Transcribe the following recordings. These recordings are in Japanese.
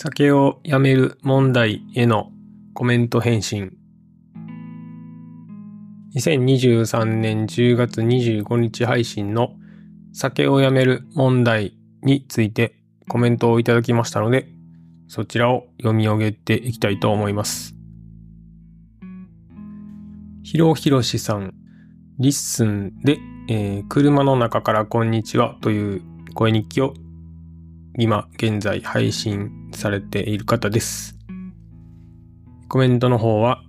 酒をやめる問題へのコメント返信。2023年10月25日配信の酒をやめる問題についてコメントをいただきましたので、そちらを読み上げていきたいと思います。ひろひろしさん、 LISTEN で、えー、車の中からこんにちはという声日記を今現在配信されている方です。コメントの方は、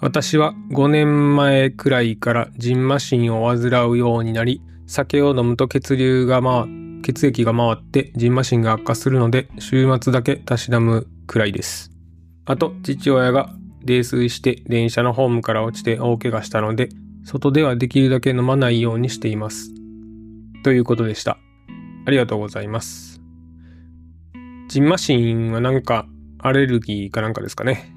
私は5年前くらいからジンマシンを患うようになり、酒を飲むと血流が回、血液が回ってジンマシンが悪化するので、週末だけたしなむくらいです。あと、父親が泥酔して電車のホームから落ちて大怪我したので、外ではできるだけ飲まないようにしています。ということでした。ありがとうございます。ジンマシンはなんかアレルギーかなんかですかね。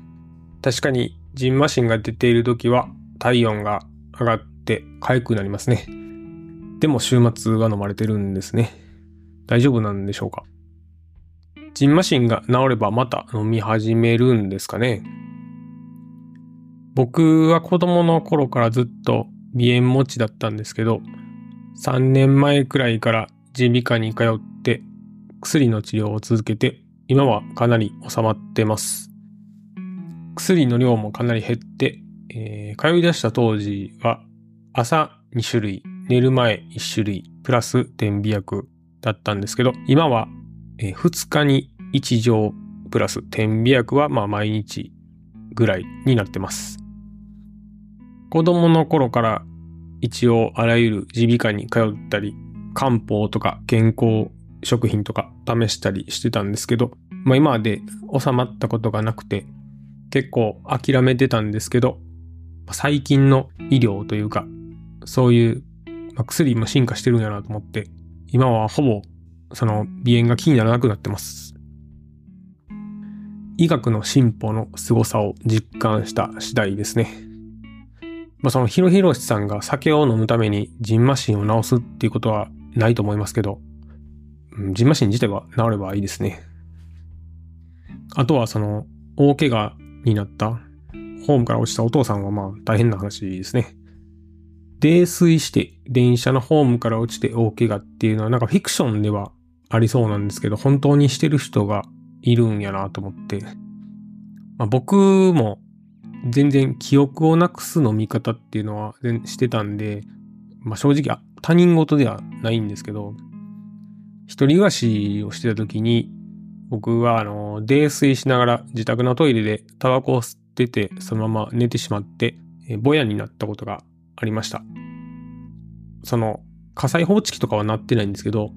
確かにジンマシンが出ている時は体温が上がって痒くなりますね。でも週末は飲まれてるんですね。大丈夫なんでしょうかジンマシンが治ればまた飲み始めるんですかね僕は子供の頃からずっと鼻炎持ちだったんですけど、3年前くらいから耳鼻科に通っ薬の治療を続けて、今はかなり収まってます。薬の量もかなり減って、えー、通い出した当時は朝2種類、寝る前1種類、プラス点鼻薬だったんですけど、今は、え、2日に1錠プラス点鼻薬はまあ毎日ぐらいになってます。子供の頃から一応あらゆる耳鼻科に通ったり、漢方とか健康食品とか試したりしてたんですけど、まあ、今まで収まったことがなくて、結構諦めてたんですけど、最近の医療というか、そういう、ま、薬も進化してるんやなと思って、今はほぼその鼻炎が気にならなくなってます。医学の進歩の凄さを実感した次第ですね。まあ、そのヒロヒロシさんが酒を飲むためにジンマシンを治すっていうことはないと思いますけど、ジンマシン自体は治ればいいですね。あとはその、大怪我になった、ホームから落ちたお父さんはまあ大変な話ですね。泥酔して電車のホームから落ちて大怪我っていうのはなんかフィクションではありそうなんですけど、本当にしてる人がいるんやなと思って。まあ、僕も全然記憶をなくすの見方っていうのはしてたんで、まあ、正直他人事ではないんですけど、一人暮らしをしてた時に、僕はあの、泥酔しながら自宅のトイレでタバコを吸ってて、そのまま寝てしまって、えぼやになったことがありました。その、火災報知器とかは鳴ってないんですけど、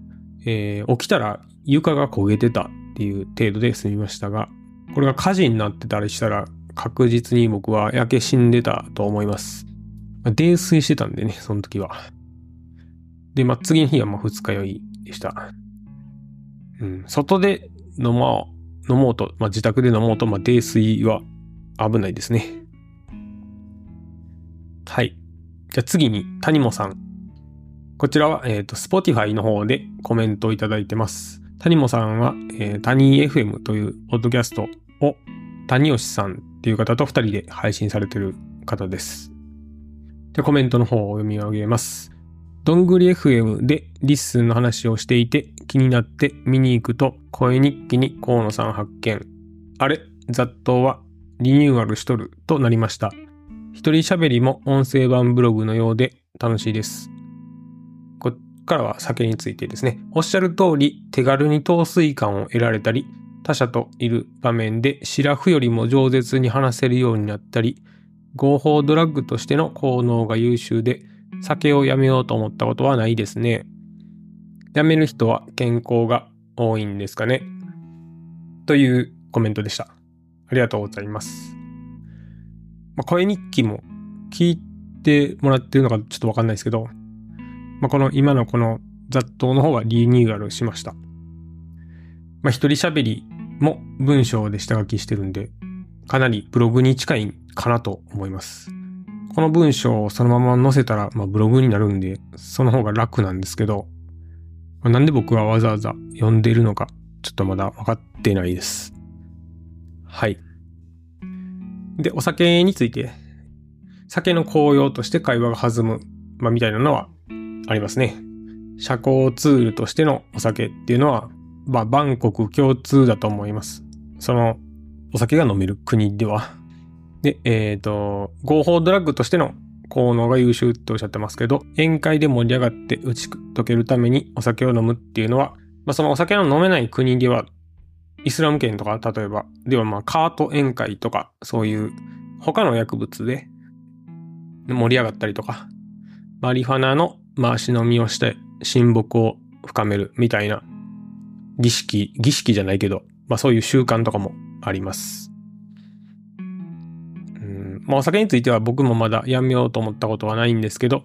えー、起きたら床が焦げてたっていう程度で済みましたが、これが火事になってたりしたら確実に僕は焼け死んでたと思います。泥酔してたんでね、その時は。で、まあ、次の日はまあ二日酔いでした。うん、外で飲もう、飲もうと、まあ、自宅で飲もうと、まあ、泥酔は危ないですね。はい。じゃあ次に、谷本さん。こちらは、えっ、ー、と、Spotify の方でコメントをいただいてます。谷本さんは、えー、谷 FM というポッドキャストを谷吉さんっていう方と二人で配信されてる方です。で、コメントの方を読み上げます。どんぐり FM で LISTEN の話をしていて気になって見に行くと声日記に河野さん発見。あれ雑踏はリニューアルしとるとなりました。一人喋りも音声版ブログのようで楽しいです。こっからは酒についてですね。おっしゃる通り手軽に陶酔感を得られたり、他者といる場面でシラフよりも饒舌に話せるようになったり、合法ドラッグとしての効能が優秀で酒をやめようと思ったことはないですね。やめる人は健康が多いんですかね。というコメントでした。ありがとうございます。まあ、声日記も聞いてもらってるのかちょっとわかんないですけど、まあ、この今のこの雑踏の方はリニューアルしました。まあ、一人喋りも文章で下書きしてるんで、かなりブログに近いかなと思います。この文章をそのまま載せたら、まあ、ブログになるんで、その方が楽なんですけど、まあ、なんで僕はわざわざ読んでいるのか、ちょっとまだ分かってないです。はい。で、お酒について、酒の紅葉として会話が弾む、まあ、みたいなのはありますね。社交ツールとしてのお酒っていうのは、まあ、万国共通だと思います。その、お酒が飲める国では。で、えっ、ー、と、合法ドラッグとしての効能が優秀っておっしゃってますけど、宴会で盛り上がって打ち解けるためにお酒を飲むっていうのは、まあ、そのお酒の飲めない国では、イスラム圏とか、例えば、ではまあ、カート宴会とか、そういう他の薬物で盛り上がったりとか、マリファナの回し飲みをして親睦を深めるみたいな儀式、儀式じゃないけど、まあそういう習慣とかもあります。まあ、お酒については僕もまだやめようと思ったことはないんですけど、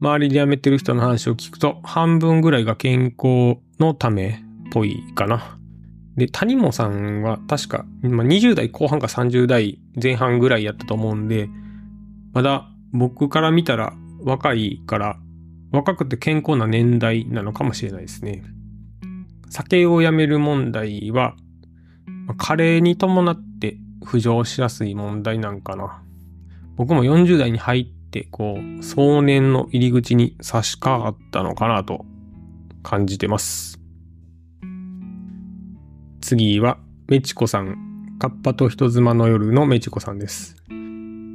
周りでやめてる人の話を聞くと、半分ぐらいが健康のためっぽいかな。で、谷本さんは確か、まあ、20代後半か30代前半ぐらいやったと思うんで、まだ僕から見たら若いから、若くて健康な年代なのかもしれないですね。酒をやめる問題は、加齢に伴って浮上しやすい問題なんかな。僕も40代に入って、こう、壮年の入り口に差し掛かったのかなと感じてます。次は、メチコさん。カッパと人妻の夜のメチコさんです。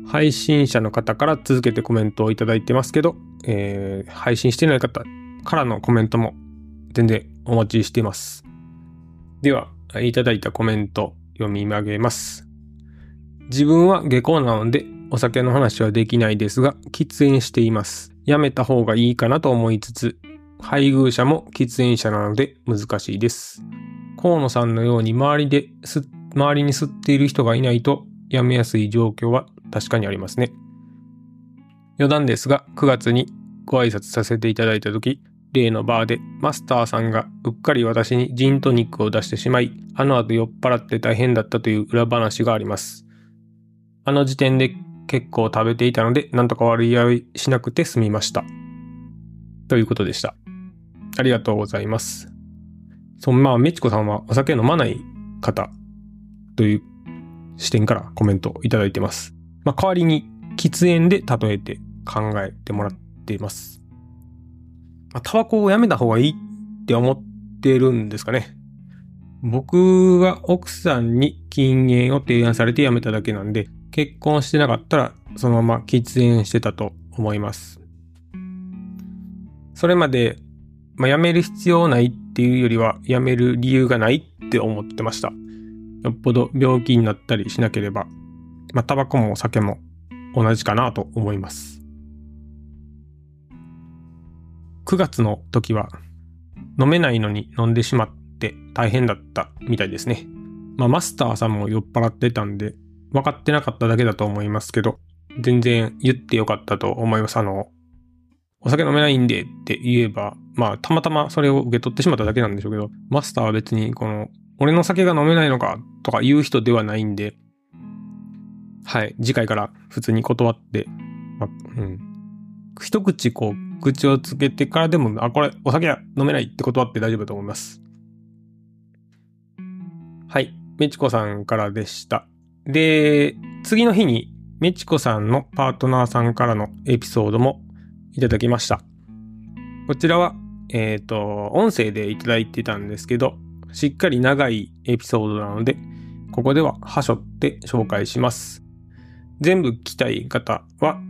配信者の方から続けてコメントをいただいてますけど、えー、配信してない方からのコメントも全然お待ちしています。では、いただいたコメント読み上げます。自分は下校なのでお酒の話はできないですが、喫煙しています。やめた方がいいかなと思いつつ、配偶者も喫煙者なので難しいです。河野さんのように周りで、周りに吸っている人がいないとやめやすい状況は確かにありますね。余談ですが、9月にご挨拶させていただいた時、例のバーでマスターさんがうっかり私にジントニックを出してしまい、あの後酔っ払って大変だったという裏話があります。あの時点で結構食べていたので、なんとか悪い合しなくて済みました。ということでした。ありがとうございます。そんまあ、メチコさんはお酒飲まない方という視点からコメントいただいてます。まあ、代わりに喫煙で例えて考えてもらっています。ま、タバコをやめた方がいいって思ってるんですかね。僕は奥さんに禁煙を提案されてやめただけなんで、結婚してなかったらそのまま喫煙してたと思います。それまで、まあ、辞める必要ないっていうよりは辞める理由がないって思ってました。よっぽど病気になったりしなければ、まあ、タバコもお酒も同じかなと思います。9月の時は飲めないのに飲んでしまって大変だったみたいですね。まあ、マスターさんも酔っ払ってたんで、分かってなかっただけだと思いますけど、全然言ってよかったと思います。あの、お酒飲めないんでって言えば、まあ、たまたまそれを受け取ってしまっただけなんでしょうけど、マスターは別にこの、俺の酒が飲めないのかとか言う人ではないんで、はい、次回から普通に断って、まあ、うん。一口こう、口をつけてからでも、あ、これ、お酒は飲めないって断って大丈夫だと思います。はい、メチコさんからでした。で、次の日にメチコさんのパートナーさんからのエピソードもいただきました。こちらは、えっ、ー、と、音声でいただいてたんですけど、しっかり長いエピソードなので、ここでははしょって紹介します。全部聞きたい方は、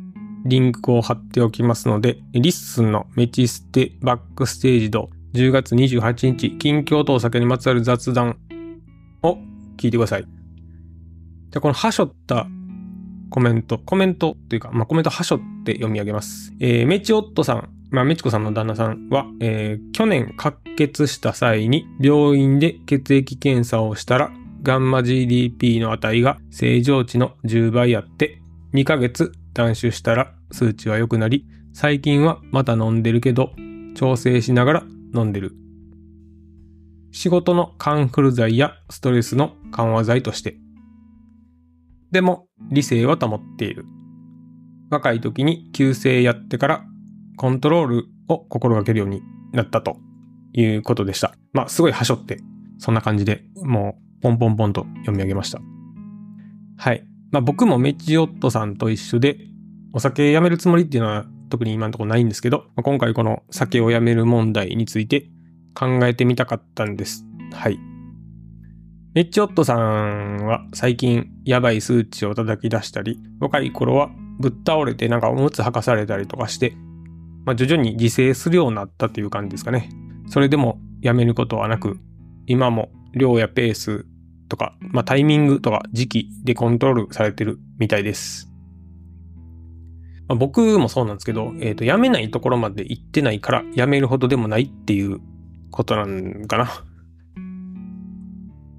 リンクを貼っておきますので、 LISTEN のメチステバックステージド10月28日、近況とお酒にまつわる雑談を聞いてください。じゃこのはしょったコメント、コメントというか、まあ、コメントはしょって読み上げます。えー、メチオットさん、まあ、メチコさんの旦那さんは、えー、去年滑血した際に病院で血液検査をしたら、ガンマ GDP の値が正常値の10倍あって、2ヶ月断酒したら数値は良くなり、最近はまた飲んでるけど、調整しながら飲んでる。仕事のカンフル剤やストレスの緩和剤としてでも理性は保っている。若い時に旧姓やってからコントロールを心がけるようになったということでした。まあすごいはしょって、そんな感じでもうポンポンポンと読み上げました。はい。まあ僕もメチオットさんと一緒で、お酒やめるつもりっていうのは特に今のところないんですけど、今回この酒をやめる問題について考えてみたかったんです。はい。メッチオットさんは最近やばい数値を叩き出したり、若い頃はぶっ倒れてなんかおむつ履かされたりとかして、まあ徐々に自制するようになったという感じですかね。それでもやめることはなく、今も量やペースとか、まあタイミングとか時期でコントロールされてるみたいです。まあ、僕もそうなんですけど、えっ、と、やめないところまで行ってないから、やめるほどでもないっていうことなんかな。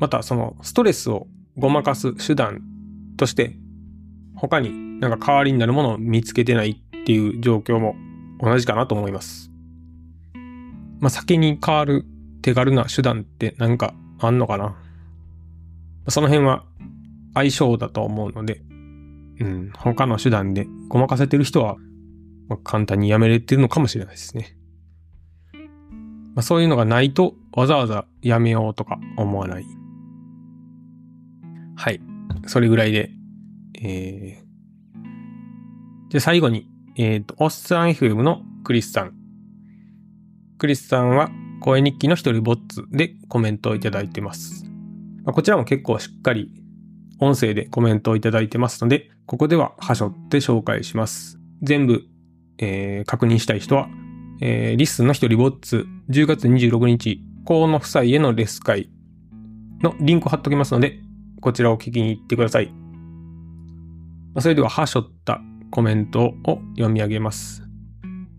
また、その、ストレスをごまかす手段として、他になんか代わりになるものを見つけてないっていう状況も同じかなと思います。まあ、酒に代わる手軽な手段ってなんかあんのかな？その辺は相性だと思うので、うん、他の手段でごまかせてる人は、ま、簡単にやめれてるのかもしれないですね。まあ、そういうのがないとわざわざやめようとか思わない。はい。それぐらいで、えー、で、最後に、えっ、と、おっさん FM のクリスさん。クリスさんは声日記の一人ぼっつでコメントをいただいてます。まこちらも結構しっかり音声でコメントをいただいてますので、ここでははしょって紹介します。全部、えー確認したい人は、えーリスの一人ぼっつ10月26日、河野夫妻へのレス会のリンクを貼っときますので、こちらを聞きに行ってください。それでは、はしょったコメントを読み上げます。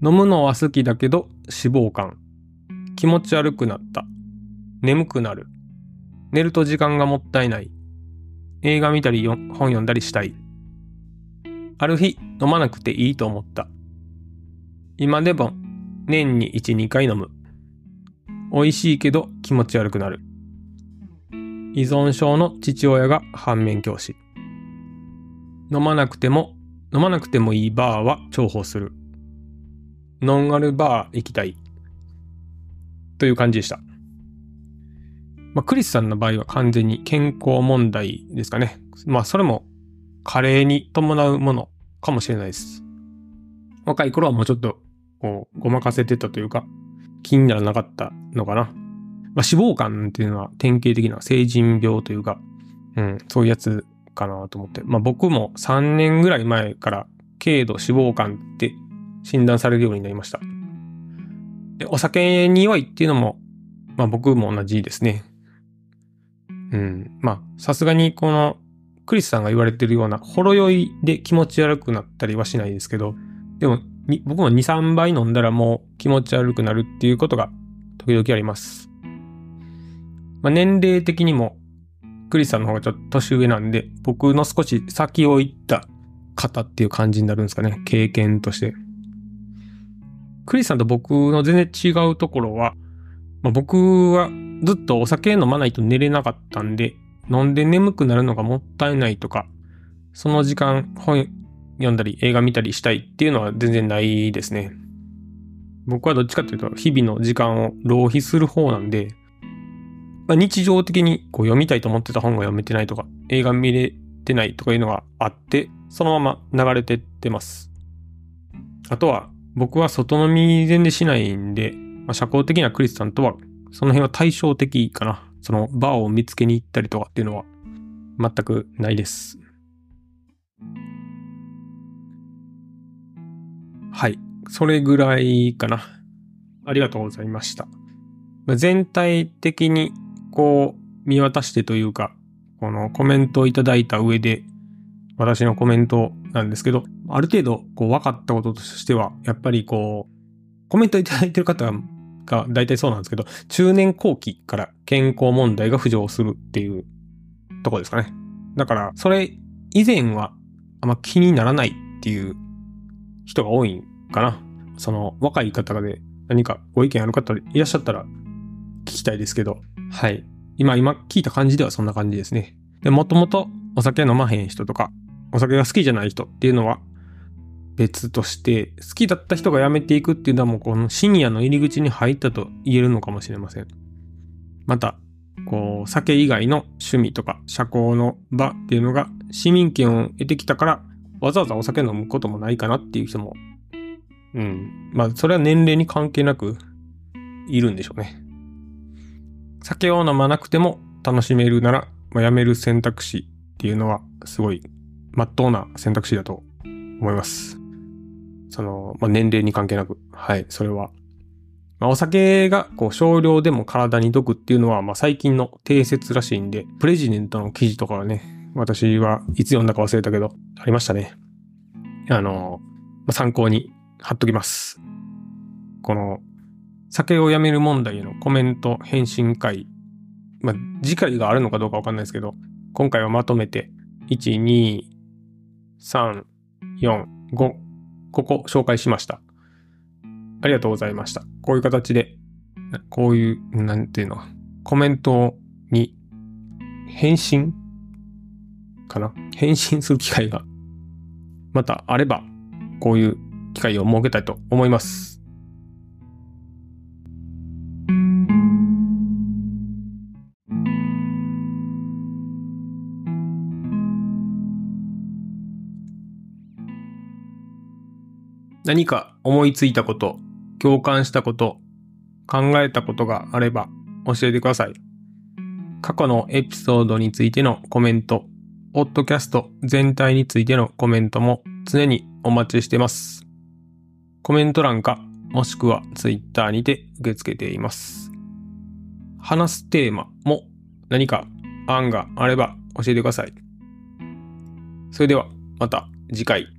飲むのは好きだけど脂肪肝。気持ち悪くなった。眠くなる。寝ると時間がもったいない。映画見たり本読んだりしたい。ある日、飲まなくていいと思った。今でも年に1、2回飲む。美味しいけど気持ち悪くなる。依存症の父親が反面教師。飲まなくても、飲まなくてもいいバーは重宝する。ノンアルバー行きたい。という感じでした。まあ、クリスさんの場合は完全に健康問題ですかね。まあ、それも加齢に伴うものかもしれないです。若い頃はもうちょっと、こう、ごまかせてたというか、気にならなかったのかな。まあ、脂肪肝っていうのは典型的な成人病というか、うん、そういうやつかなと思って。まあ、僕も3年ぐらい前から軽度脂肪肝って診断されるようになりました。で、お酒に弱いっていうのも、まあ僕も同じですね。うん。まあ、さすがにこの、クリスさんが言われてるような、ほろ酔いで気持ち悪くなったりはしないですけど、でも、僕も2、3杯飲んだらもう気持ち悪くなるっていうことが時々あります。まあ、年齢的にも、クリスさんの方がちょっと年上なんで、僕の少し先を行った方っていう感じになるんですかね。経験として。クリスさんと僕の全然違うところは、まあ、僕はずっとお酒飲まないと寝れなかったんで、飲んで眠くなるのがもったいないとか、その時間本読んだり映画見たりしたいっていうのは全然ないですね。僕はどっちかというと日々の時間を浪費する方なんで、まあ、日常的にこう読みたいと思ってた本が読めてないとか、映画見れてないとかいうのがあって、そのまま流れてってます。あとは、僕は外飲み全然しないんで、まあ、社交的なクリスさんとは、その辺は対照的かな。そのバーを見つけに行ったりとかっていうのは全くないです。はい。それぐらいかな。ありがとうございました。全体的にこう見渡してというか、このコメントをいただいた上で、私のコメントなんですけど、ある程度こう分かったこととしては、やっぱりこう、コメントいただいてる方が大体そうなんですけど、中年後期から健康問題が浮上するっていうとこですかね。だから、それ以前はあんま気にならないっていう人が多いんかな。その若い方で何かご意見ある方いらっしゃったら聞きたいですけど、はい。今、今聞いた感じではそんな感じですね。で、もともとお酒飲まへん人とか、お酒が好きじゃない人っていうのは別として、好きだった人が辞めていくっていうのはもうこのシニアの入り口に入ったと言えるのかもしれません。また、こう、酒以外の趣味とか社交の場っていうのが市民権を得てきたから、わざわざお酒飲むこともないかなっていう人も、うん。まあ、それは年齢に関係なく、いるんでしょうね。酒を飲まなくても楽しめるなら、まあ、やめる選択肢っていうのは、すごい、まっとうな選択肢だと思います。その、まあ、年齢に関係なく。はい、それは。まあ、お酒がこう少量でも体に毒っていうのは、まあ、最近の定説らしいんで、プレジデントの記事とかはね、私はいつ読んだか忘れたけど、ありましたね。あの、まあ、参考に貼っときます。この、酒をやめる問題へのコメント返信会、まあ、次回があるのかどうかわかんないですけど、今回はまとめて、1、2、3、4、5、ここ紹介しました。ありがとうございました。こういう形で、こういう、なんていうの、コメントに返信かな？返信する機会が、またあれば、こういう機会を設けたいと思います。何か思いついたこと、共感したこと、考えたことがあれば教えてください。過去のエピソードについてのコメント、ポッドキャスト全体についてのコメントも常にお待ちしてます。コメント欄か、もしくはツイッターにて受け付けています。話すテーマも何か案があれば教えてください。それではまた次回。